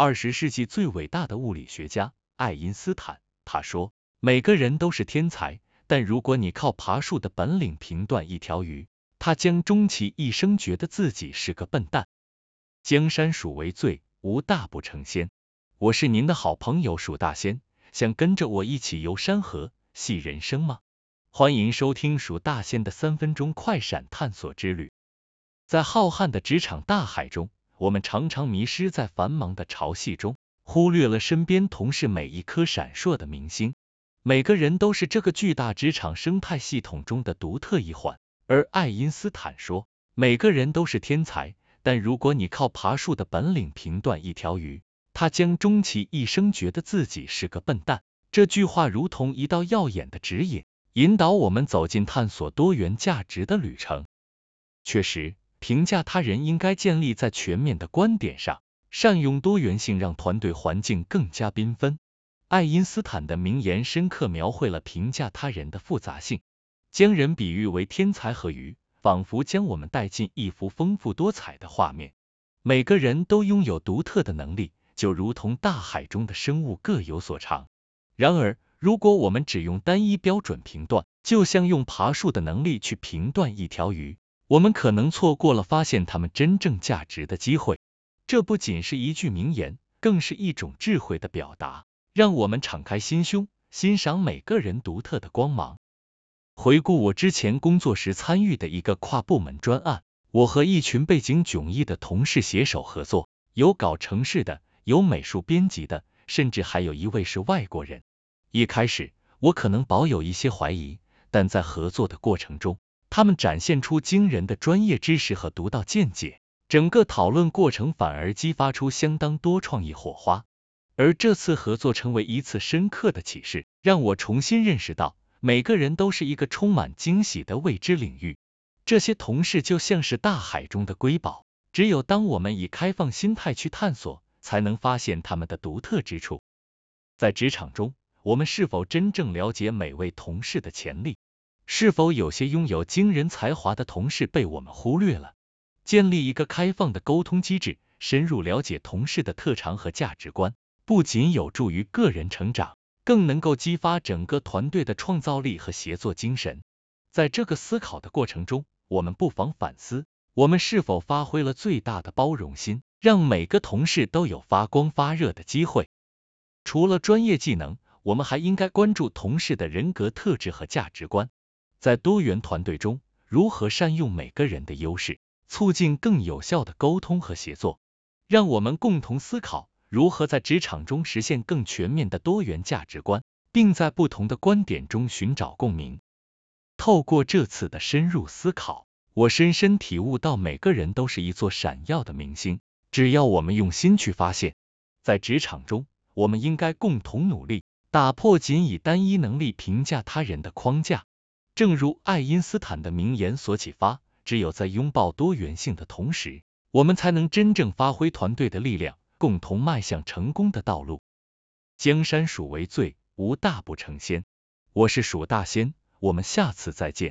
二十世纪最伟大的物理学家爱因斯坦，他说，每个人都是天才，但如果你靠爬树的本领评断一条鱼，他将终其一生觉得自己是个笨蛋。江山鼠为最，无大不成仙。我是您的好朋友鼠大仙，想跟着我一起游山河、戏人生吗？欢迎收听鼠大仙的三分钟快闪探索之旅。在浩瀚的职场大海中，我们常常迷失在繁忙的潮汐中，忽略了身边同事每一颗闪烁的明星。每个人都是这个巨大职场生态系统中的独特一环。而爱因斯坦说，每个人都是天才，但如果你靠爬树的本领评断一条鱼，他将终其一生觉得自己是个笨蛋。这句话如同一道耀眼的指引，引导我们走进探索多元价值的旅程。确实。评价他人应该建立在全面的观点上，善用多元性，让团队环境更加缤纷。爱因斯坦的名言深刻描绘了评价他人的复杂性，将人比喻为天才和鱼，仿佛将我们带进一幅丰富多彩的画面。每个人都拥有独特的能力，就如同大海中的生物各有所长。然而，如果我们只用单一标准评断，就像用爬树的能力去评断一条鱼。我们可能错过了发现他们真正价值的机会。这不仅是一句名言，更是一种智慧的表达。让我们敞开心胸，欣赏每个人独特的光芒。回顾我之前工作时参与的一个跨部门专案，我和一群背景迥异的同事携手合作，有搞城市的，有美术编辑的，甚至还有一位是外国人。一开始，我可能保有一些怀疑，但在合作的过程中，他们展现出惊人的专业知识和独到见解，整个讨论过程反而激发出相当多创意火花。而这次合作成为一次深刻的启示，让我重新认识到，每个人都是一个充满惊喜的未知领域。这些同事就像是大海中的瑰宝，只有当我们以开放心态去探索，才能发现他们的独特之处。在职场中，我们是否真正了解每位同事的潜力？是否有些拥有惊人才华的同事被我们忽略了？建立一个开放的沟通机制，深入了解同事的特长和价值观，不仅有助于个人成长，更能够激发整个团队的创造力和协作精神。在这个思考的过程中，我们不妨反思：我们是否发挥了最大的包容心，让每个同事都有发光发热的机会？除了专业技能，我们还应该关注同事的人格特质和价值观。在多元团队中，如何善用每个人的优势，促进更有效的沟通和协作？让我们共同思考如何在职场中实现更全面的多元价值观，并在不同的观点中寻找共鸣。透过这次的深入思考，我深深体悟到，每个人都是一座闪耀的明星，只要我们用心去发现。在职场中，我们应该共同努力，打破仅以单一能力评价他人的框架。正如爱因斯坦的名言所启发，只有在拥抱多元性的同时，我们才能真正发挥团队的力量，共同迈向成功的道路。江山属为最，无大不成仙。我是蜀大仙，我们下次再见。